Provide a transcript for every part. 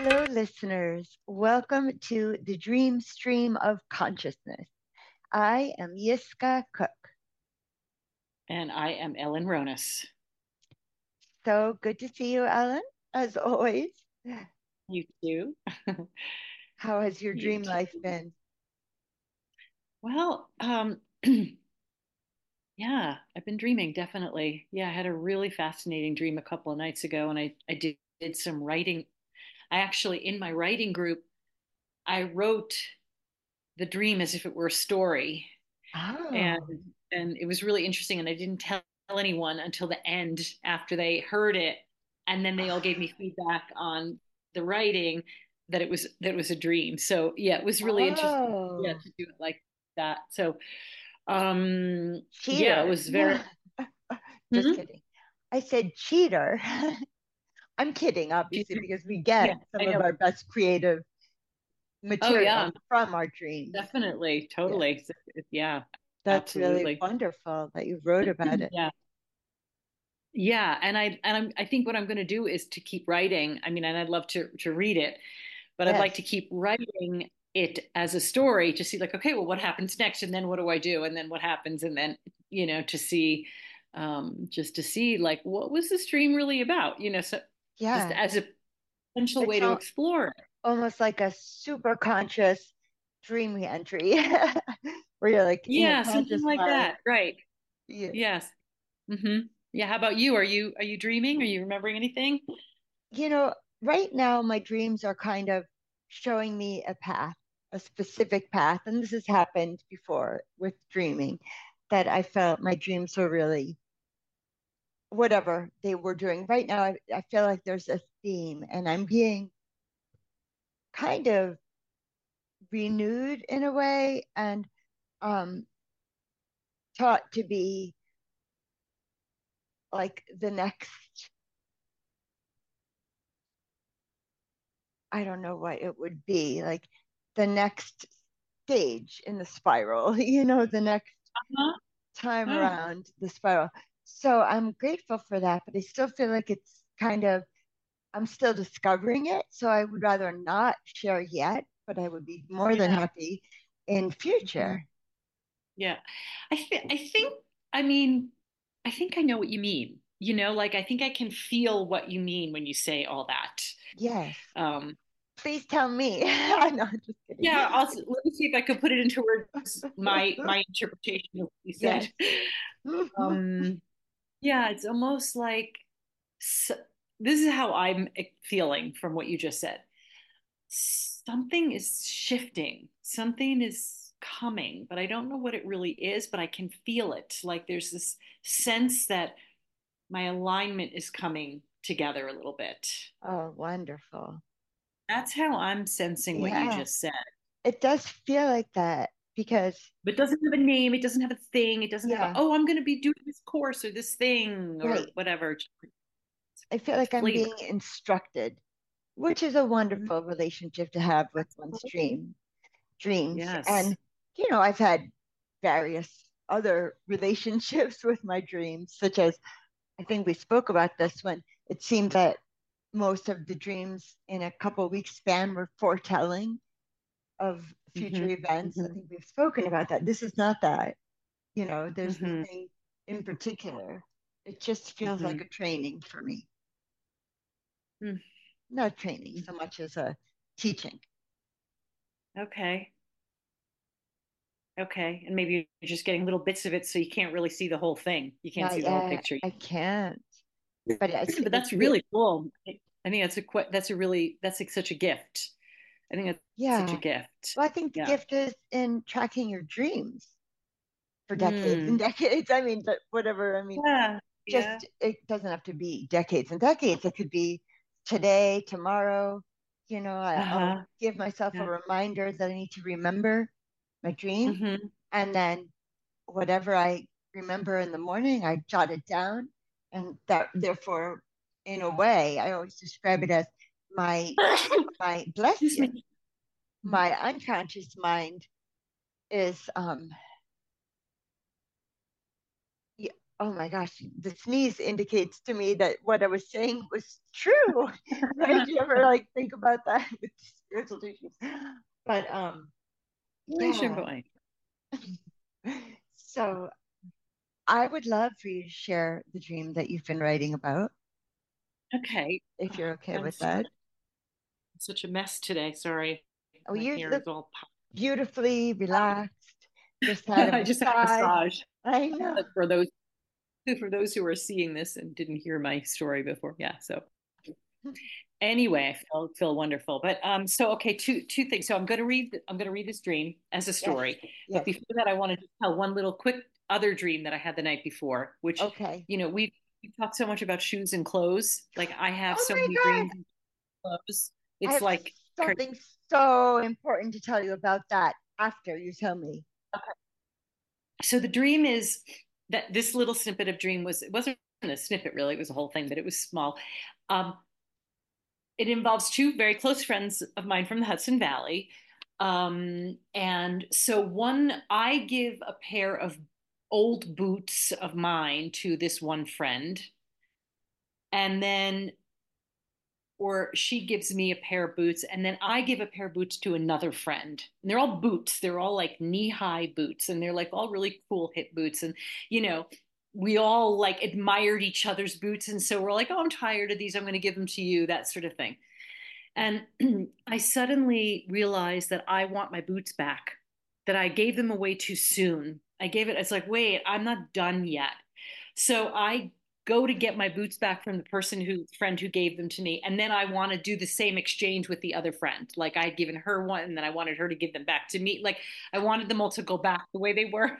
Hello, listeners. Welcome to the Dream Stream of Consciousness. I am Yiskah Koock. And I am Ellen Ronis. So good to see you, Ellen, as always. You too. How has your dream life been? Well, um, yeah, I've been dreaming definitely. Yeah, I had a really fascinating dream a couple of nights ago, and I, I did, did some writing. I actually, in my writing group, I wrote the dream as if it were a story. Oh. And and it was really interesting. And I didn't tell anyone until the end after they heard it. And then they all gave me feedback on the writing that it was that it was a dream. So yeah, it was really oh. interesting yeah, to do it like that. So um cheater. yeah, it was very just mm-hmm. kidding. I said cheater. I'm kidding, obviously, because we get yeah, some of our best creative material oh, yeah. from our dreams. Definitely, totally. Yeah. yeah That's absolutely. really wonderful that you wrote about it. yeah. Yeah, and I and I'm, I think what I'm going to do is to keep writing. I mean, and I'd love to to read it, but yes. I'd like to keep writing it as a story to see like, okay, well, what happens next, and then what do I do, and then what happens, and then you know to see, um, just to see like what was the dream really about, you know, so yeah, as a potential it's way all, to explore. it almost like a super conscious dream entry. Where you're like yeah something like mind. that right. Yeah. yes. Mm-hmm. yeah how about you? Are you are you dreaming? Are you remembering anything? You know right now my dreams are kind of showing me a path a specific path and this has happened before with dreaming that i felt my dreams were really whatever they were doing right now I, I feel like there's a theme and i'm being kind of renewed in a way and um, taught to be like the next I don't know what it would be like the next stage in the spiral, you know, the next uh-huh. time uh-huh. around the spiral. So I'm grateful for that, but I still feel like it's kind of I'm still discovering it, so I would rather not share yet, but I would be more yeah. than happy in future. Yeah. I think I think I mean I think I know what you mean. You know, like I think I can feel what you mean when you say all that. Yes. Um please tell me. no, I'm not just kidding. Yeah, I'll let me see if I could put it into words my my interpretation of what you said. Yes. um yeah, it's almost like this is how I'm eh, feeling from what you just said. Something is shifting, something is coming, but I don't know what it really is, but I can feel it. Like there's this sense that my alignment is coming together a little bit. Oh, wonderful. That's how I'm sensing what yeah. you just said. It does feel like that because but it doesn't have a name it doesn't have a thing it doesn't yeah. have a, oh i'm going to be doing this course or this thing or right. whatever I feel like I'm being instructed, which is a mm-hmm. wonderful relationship to have with one's dream dreams. Yes. And you know, I've had various other relationships with my dreams, such as I think we spoke about this when it seemed that most of the dreams in a couple weeks span were foretelling of future mm-hmm. events. Mm-hmm. I think we've spoken about that. This is not that. You know, there's mm-hmm. nothing in particular. It just feels like mm-hmm. a training for me. Mm. Not training so much as a teaching. Okay. Okay. And maybe you're just getting little bits of it so you can't really see the whole thing. You can't see the whole picture. I can't. But, but that's really cool. I think that's a that's a really that's like such a gift. I think it's yeah. such a gift. Well, I think the yeah. gift is in tracking your dreams for decades mm. and decades. I mean, but whatever. I mean, yeah. just yeah. it doesn't have to be decades and decades. It could be today, tomorrow. You know, I, uh-huh. I'll give myself yeah. a reminder that I need to remember my dream. Mm-hmm. And then whatever I remember in the morning, I jot it down. And that, therefore, in a way, I always describe it as my, my blessing, my unconscious mind is um yeah, oh my gosh, the sneeze indicates to me that what I was saying was true. right? Do you ever like think about that with spiritual teachings? But um yeah. so I would love for you to share the dream that you've been writing about. Okay. If you're okay I'm with that. Such a mess today. Sorry. Oh, you look all... beautifully relaxed. Just had a I just had a massage. I know. For those for those who are seeing this and didn't hear my story before. Yeah. So anyway, I feel feel wonderful. But um, so okay, two two things. So I'm gonna read I'm gonna read this dream as a story. Yes. But before that, I wanted to tell one little quick other dream that I had the night before, which okay, you know, we we talked so much about shoes and clothes. Like I have oh so many God. dreams clothes. It's like something so important to tell you about that after you tell me. Okay. So the dream is that this little snippet of dream was it wasn't a snippet really, it was a whole thing, but it was small. Um, it involves two very close friends of mine from the Hudson Valley. Um, and so one, I give a pair of old boots of mine to this one friend. And then or she gives me a pair of boots and then I give a pair of boots to another friend. And they're all boots. They're all like knee-high boots and they're like all really cool hip boots and you know, we all like admired each other's boots and so we're like, "Oh, I'm tired of these. I'm going to give them to you." That sort of thing. And I suddenly realized that I want my boots back. That I gave them away too soon. I gave it it's like, "Wait, I'm not done yet." So I go to get my boots back from the person who friend who gave them to me and then i want to do the same exchange with the other friend. Like i'd given her one and then i wanted her to give them back to me. Like i wanted them all to go back the way they were.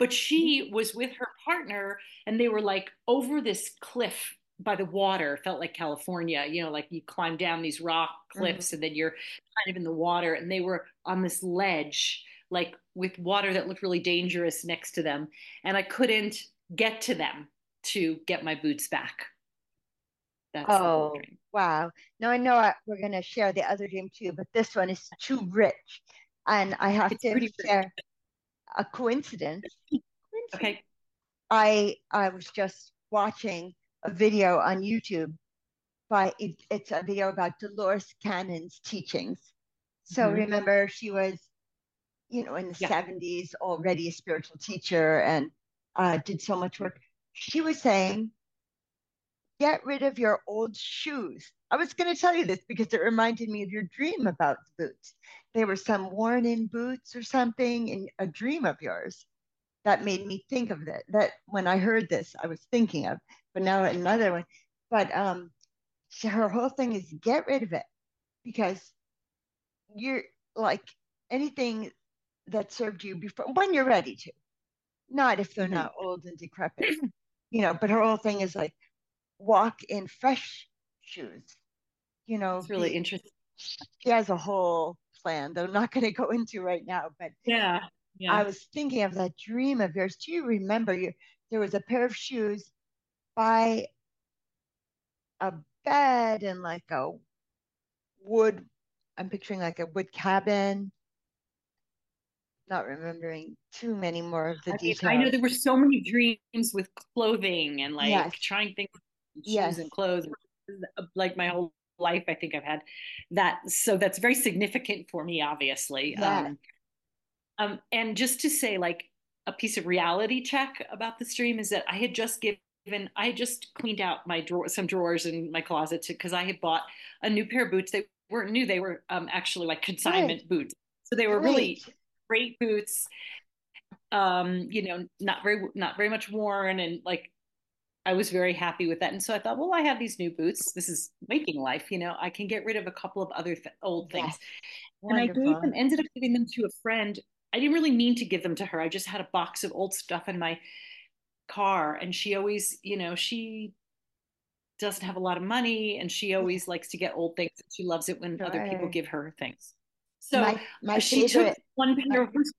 But she mm-hmm. was with her partner and they were like over this cliff by the water. Felt like california you know like you climb down these rock cliffs mm-hmm. and then you're kind of in the water and they were on this ledge like with water that looked really dangerous next to them and i couldn't get to them to get my boots back. That's oh, wow. Now I know I, we're going to share the other dream too, but this one is too rich. And I have it's to share a coincidence. coincidence. Okay. I I was just watching a video on YouTube by it, it's a video about Dolores Cannon's teachings. So mm-hmm. remember she was, you know, in the yeah. 70s already a spiritual teacher and uh, did so much work she was saying, get rid of your old shoes. I was going to tell you this because it reminded me of your dream about the boots. They were some worn in boots or something in a dream of yours that made me think of that. That when I heard this, I was thinking of, but now another one. But um, so her whole thing is get rid of it because you're like anything that served you before when you're ready to, not if they're not old and decrepit. you know, but her whole thing is like walk in fresh shoes. You know, it's really interesting. She has a whole plan that I'm not going to go into right now, but yeah, yeah. I was thinking of that dream of yours. Do you remember you? There was a pair of shoes by a bed and like a wood. I'm picturing like a wood cabin not remembering too many more of the I details. Mean, I know there were so many dreams with clothing and like yes. trying things, shoes yes. and clothes. Like my whole life, I think I've had that. So that's very significant for me, obviously. Yeah. Um, um, and just to say, like a piece of reality check about this dream is that I had just given, I had just cleaned out my drawer, some drawers in my closet because I had bought a new pair of boots. They weren't new; they were um, actually like consignment Good. boots. So they were Great. really great boots um you know not very not very much worn and like I was very happy with that. And so I thought, well, I have these new boots. This is making life, you know, I can get rid of a couple of other th- old things. Yes. And I gave them, ended up giving them to a friend. I didn't really mean to give them to her. I just had a box of old stuff in my car. And she always, you know, she doesn't have a lot of money and she always likes to get old things. She loves it when other people give her things. So my, my she favorite, took one pair of boots.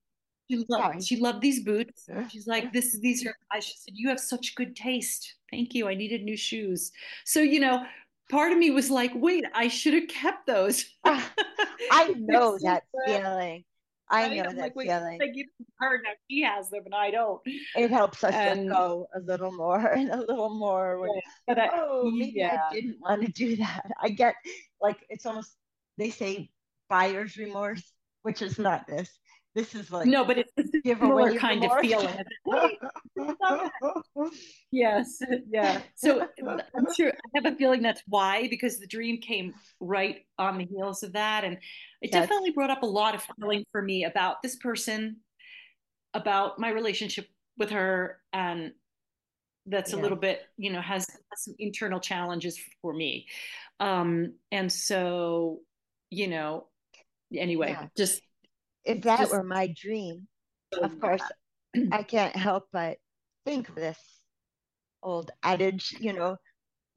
She loved, she loved these boots. She's like, this, these are, I, she said, you have such good taste. Thank you. I needed new shoes. So, you know, part of me was like, wait, I should have kept those. uh, I know that feeling. I know I'm that like, feeling. Like her now she has them and I don't. It helps us and, let go a little more and a little more. When, yeah, I, oh, maybe yeah. I didn't want to do that. I get like it's almost they say buyer's remorse, which is not this. This is like no, but it's a similar kind remorse. of feeling. yes, yeah. So I'm sure I have a feeling that's why because the dream came right on the heels of that, and it yes. definitely brought up a lot of feeling for me about this person, about my relationship with her, and that's yeah. a little bit you know has, has some internal challenges for me, um, and so you know anyway, yeah. just if that just, were my dream, of course, I can't help but think of this old adage, you know,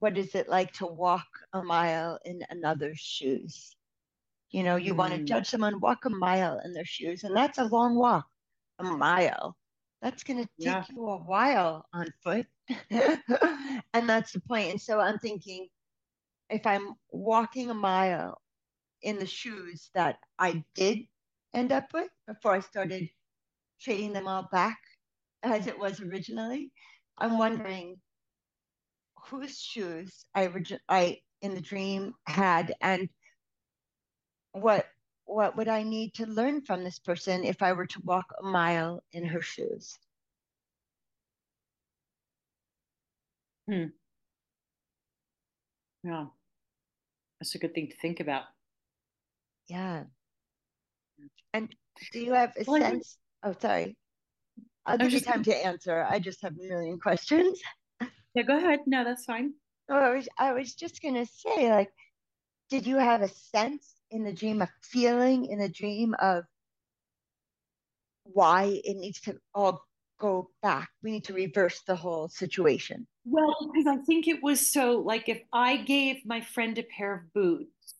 what is it like to walk a mile in another's shoes? You know, you mm. want to judge someone walk a mile in their shoes, and that's a long walk, a mile. That's going to take yeah. you a while on foot. and that's the point. And so I'm thinking if I'm walking a mile in the shoes that I did end up with before I started trading them all back as it was originally. I'm wondering whose shoes I I in the dream had and what what would I need to learn from this person if I were to walk a mile in her shoes? Hmm. Yeah. That's a good thing to think about. Yeah. And do you have a well, sense? Oh, sorry. I'll give you time to answer. I just have a million questions. Yeah, go ahead. No, that's fine. Oh, I was I was just gonna say, like, did you have a sense in the dream, a feeling in the dream of why it needs to all go back? We need to reverse the whole situation. Well, because I think it was so like if I gave my friend a pair of boots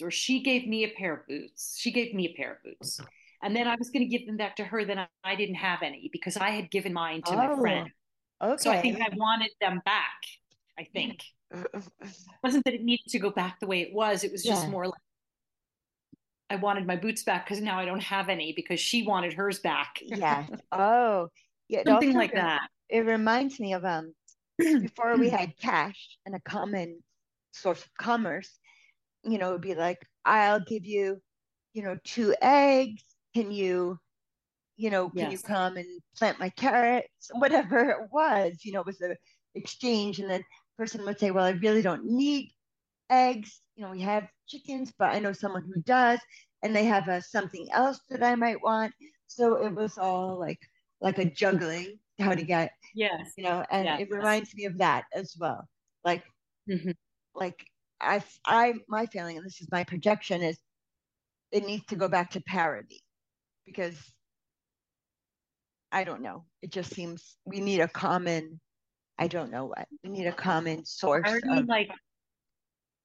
or she gave me a pair of boots. She gave me a pair of boots. And then I was going to give them back to her. Then I, I, didn't have any because I had given mine to oh, my friend. Okay. So I think I wanted them back. I think. it wasn't that it needed to go back the way it was. It was just yeah. more like I wanted my boots back because now I don't have any because she wanted hers back. yeah. Oh, yeah. Something like that. It reminds me of um before we had cash and a common source of commerce you know, it'd be like, I'll give you, you know, two eggs. Can you, you know, can yes. you come and plant my carrots? Whatever it was, you know, it was the exchange. And then person would say, Well, I really don't need eggs. You know, we have chickens, but I know someone who does, and they have a, something else that I might want. So it was all like like a juggling how to get yes you know and yes. it reminds me of that as well like mm-hmm. like I, I, my feeling, and this is my projection, is it needs to go back to parity because I don't know. It just seems we need a common, I don't know what, we need a common source. Parity, of, like,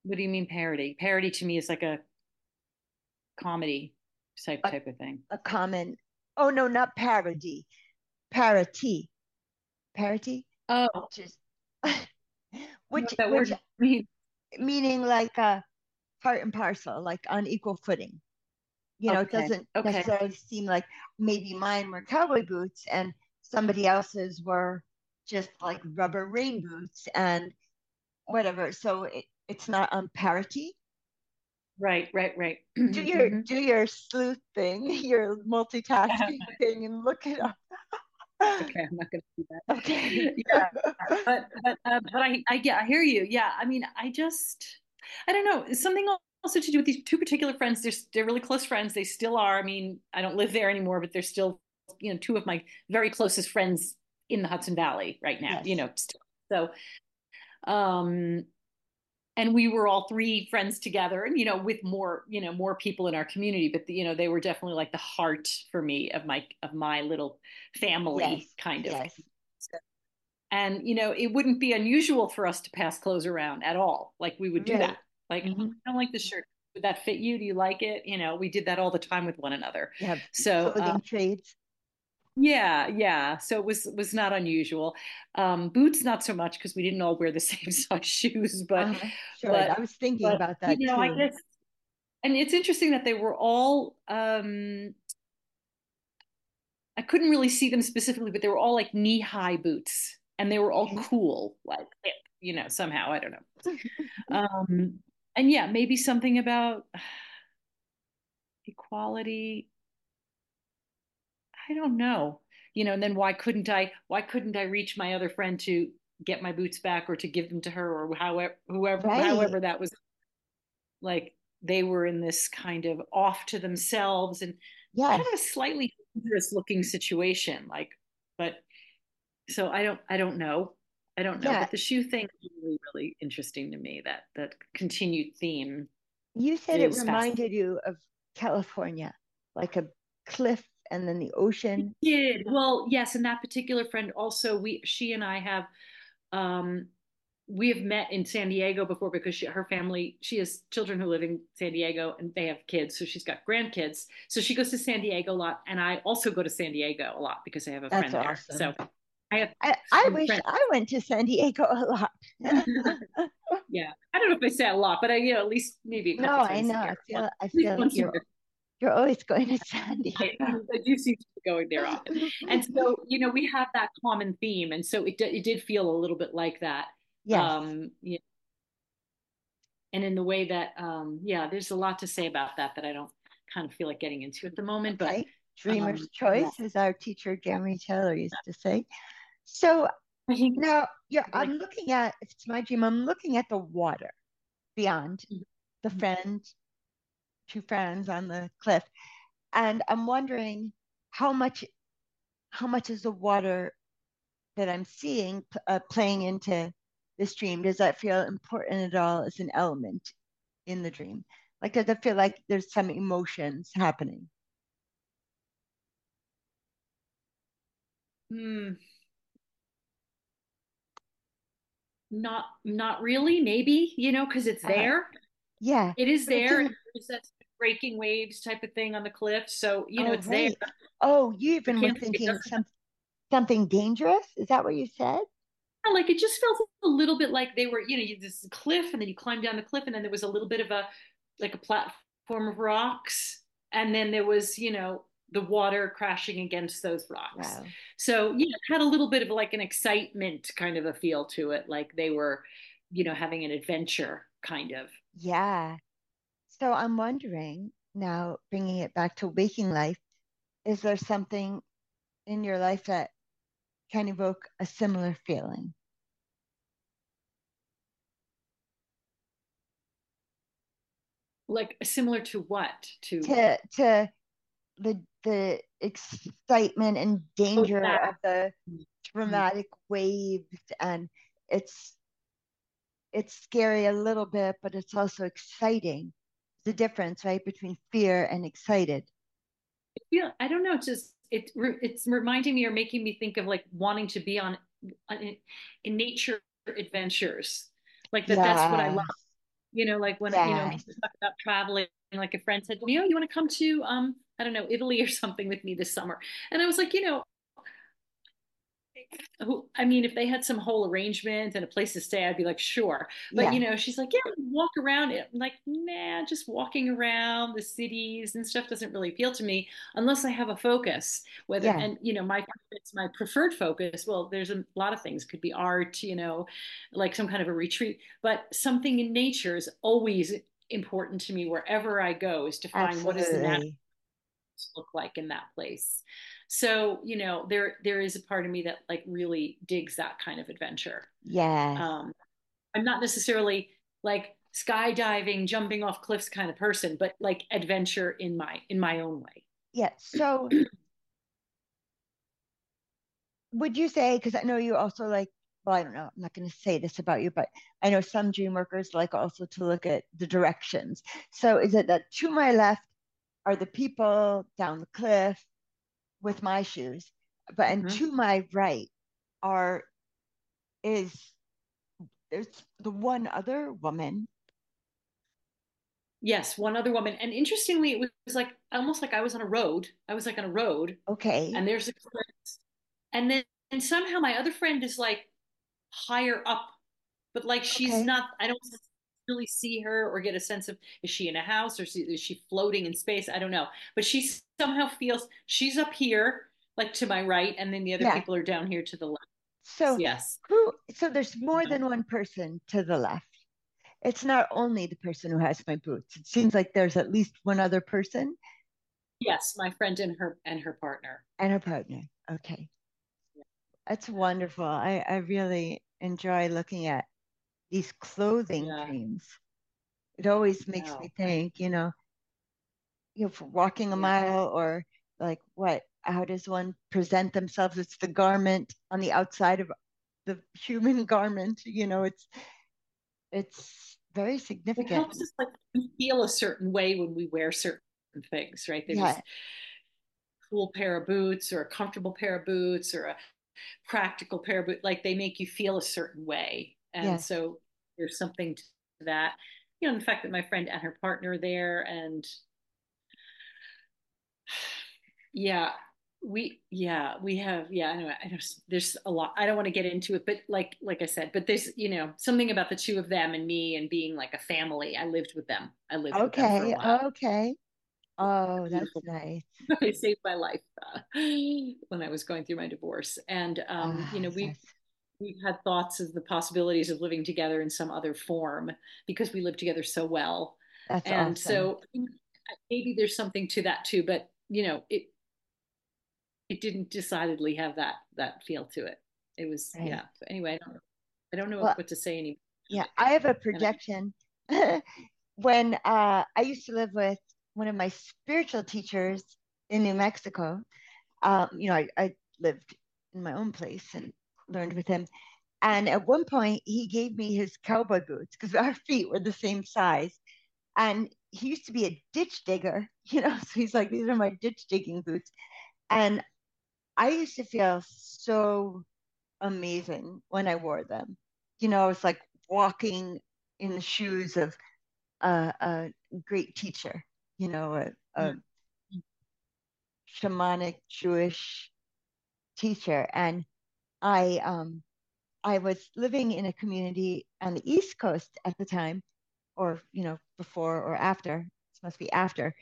what do you mean parody? Parody to me is like a comedy type a, type of thing. A common, oh no, not parody, parity, parity. Oh, which is, which, that which, word means meaning like a part and parcel, like on equal footing. You know, okay. it doesn't okay. necessarily seem like maybe mine were cowboy boots and somebody else's were just like rubber rain boots and whatever. So it, it's not on parity. Right, right, right. do your mm-hmm. do your sleuth thing, your multitasking thing, and look it up. Okay, I'm not going to do that. Okay. yeah, but but uh, but I I yeah I hear you. Yeah, I mean I just I don't know something also to do with these two particular friends. They're they're really close friends. They still are. I mean I don't live there anymore, but they're still you know two of my very closest friends in the Hudson Valley right now. Yes. You know, still. so um and we were all three friends together and you know with more you know more people in our community but the, you know they were definitely like the heart for me of my of my little family yes. kind of yes. and you know it wouldn't be unusual for us to pass clothes around at all like we would do right. that like mm-hmm. i don't like this shirt would that fit you do you like it you know we did that all the time with one another yeah so um, trades yeah, yeah. So it was was not unusual. Um, boots, not so much because we didn't all wear the same size shoes. But, uh, sure. but I was thinking but, about that. You know, too. I guess, and it's interesting that they were all um, I couldn't really see them specifically, but they were all like knee high boots and they were all cool, like, you know, somehow, I don't know. um, and yeah, maybe something about equality. I don't know, you know, and then why couldn't I, why couldn't I reach my other friend to get my boots back or to give them to her or however, whoever, right. however that was like they were in this kind of off to themselves and yes. kind of a slightly dangerous looking situation. Like, but so I don't, I don't know. I don't know. Yeah. But the shoe thing is really, really interesting to me. That that continued theme. You said it reminded you of California, like a cliff and then the ocean. It did. Well, yes, and that particular friend also we she and I have um we have met in San Diego before because she, her family, she has children who live in San Diego and they have kids. So she's got grandkids. So she goes to San Diego a lot. And I also go to San Diego a lot because I have a That's friend awesome. there. So I have, I, I wish friends. I went to San Diego a lot. yeah. I don't know if I say a lot, but I, you know, at least maybe. no, I know. I feel, I feel like you're, you're always going to San Diego. I, I do seem to be going there often. and so, you know, we have that common theme. And so it, it did feel a little bit like that Yes. Um, yeah. And in the way that, um, yeah, there's a lot to say about that that I don't kind of feel like getting into at the moment. Okay. But dreamer's um, choice, yeah. as our teacher Jeremy Taylor used to say. So now, yeah, I'm looking at it's my dream, I'm looking at the water beyond mm-hmm. the friend, two friends on the cliff, and I'm wondering how much, how much is the water that I'm seeing uh, playing into this dream? Does that feel important at all as an element in the dream? Like, does it feel like there's some emotions happening? Hmm. Not, not really. Maybe you know, because it's uh-huh. there. Uh, yeah, it is there. That breaking waves type of thing on the cliff, so you know oh, it's right. there. Oh, you even were thinking some, something dangerous. Is that what you said? Yeah, like it just felt a little bit like they were, you know, this cliff, and then you climb down the cliff, and then there was a little bit of a like a platform of rocks, and then there was, you know, the water crashing against those rocks. Wow. So yeah, it had a little bit of like an excitement kind of a feel to it, like they were, you know, having an adventure kind of. Yeah. So I'm wondering now, bringing it back to waking life, is there something in your life that can evoke a similar feeling. Like similar to what? To to, to the the excitement and danger oh, of the mm-hmm. dramatic waves and it's it's scary a little bit, but it's also exciting. The difference, right, between fear and excited. Yeah, I don't know. Just it it's reminding me or making me think of like wanting to be on, in nature adventures like that yes. that's what i love you know like when yes. you know talk about traveling like a friend said me oh you want to come to um i don't know italy or something with me this summer and i was like you know who I mean, if they had some whole arrangement and a place to stay, I'd be like, sure. But yeah. you know, she's like, yeah, walk around it. I'm like, nah, just walking around the cities and stuff doesn't really appeal to me unless I have a focus. Whether yeah. and you know, my it's my preferred focus. Well, there's a lot of things. It could be art, you know, like some kind of a retreat, but something in nature is always important to me wherever I go is to find Absolutely. what is the natural look like in that place. So you know there there is a part of me that like really digs that kind of adventure. Yeah um i'm not necessarily like skydiving jumping off cliffs kind of person but like adventure in my in my own way. Yeah so would you say because i know you also like well i don't know i'm not going to say this about you but i know some dream workers like also to look at the directions. So is it that to my left are the people down the cliff with my shoes, but and mm-hmm. to my right are is there's the one other woman. Yes, one other woman. And interestingly, it was like almost like I was on a road. I was like on a road. Okay. And there's a and then and somehow my other friend is like higher up, but like she's okay. not. I don't really see her or get a sense of is she in a house or is she floating in space? I don't know. But she somehow feels she's up here like to my right, and then the other yeah. people are down here to the left. So yes, who? So there's more than one person to the left. It's not only the person who has my boots. It seems like there's at least one other person. Yes, my friend and her and her partner. And her partner. Okay. Yeah. That's wonderful. I, I really enjoy looking at these clothing yeah. dreams. It always makes me think, you know, you know, for walking a mile or like what how does one present themselves it's the garment on the outside of the human garment you know it's it's very significant it helps us like feel a certain way when we wear certain things right there's yeah. a cool pair of boots or a comfortable pair of boots or a practical pair of boots like they make you feel a certain way and yes. so there's something to that. You know the fact that my friend and her partner there and yeah we yeah we have yeah anyway I just, there's a lot i don't want to get into it but like like i said but there's you know something about the two of them and me and being like a family i lived with them. I lived okay okay. Oh that's nice. They saved my life uh, when i was going through my divorce. And um oh, you know we we've had thoughts of the possibilities of living together in some other form because we live together so well that's and awesome. so maybe there's something to that too but you know it it didn't decidedly have that that feel to it. It was right. yeah. So anyway, I don't I don't know well, what to say anymore. Yeah, I have a projection. when uh, I used to live with one of my spiritual teachers in New Mexico, um, you know, I, I lived in my own place and learned with him. And at one point, he gave me his cowboy boots because our feet were the same size. And he used to be a ditch digger, you know, so he's like, these are my ditch digging boots. And I used to feel so amazing when I wore them. You know, it's like walking in the shoes of a, a great teacher, you know, a, a mm-hmm. shamanic Jewish teacher. And I um I was living in a community on the East Coast at the time, or you know, before or after. This must be after.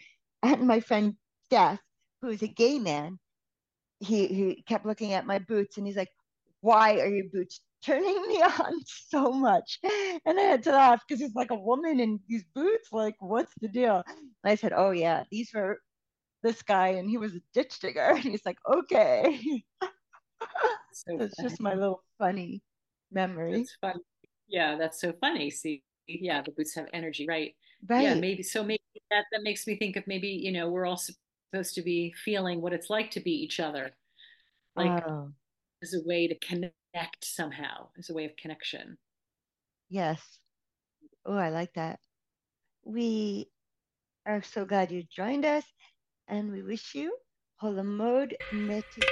And my friend Death, who's a gay man, he he kept looking at my boots and he's like, "Why are your boots turning me on so much?" And I had to laugh because he's like a woman in these boots. Like, what's the deal? And I said, "Oh yeah, these were this guy, and he was a ditch digger." And he's like, "Okay." So it's just my little funny memory. It's fun. Yeah, that's so funny. See, yeah, the boots have energy, right? Right. Yeah, maybe so. Maybe that that makes me think of maybe you know we're all supposed to be feeling what it's like to be each other like oh. as a way to connect somehow as a way of connection yes oh i like that we are so glad you joined us and we wish you Holamod Meti.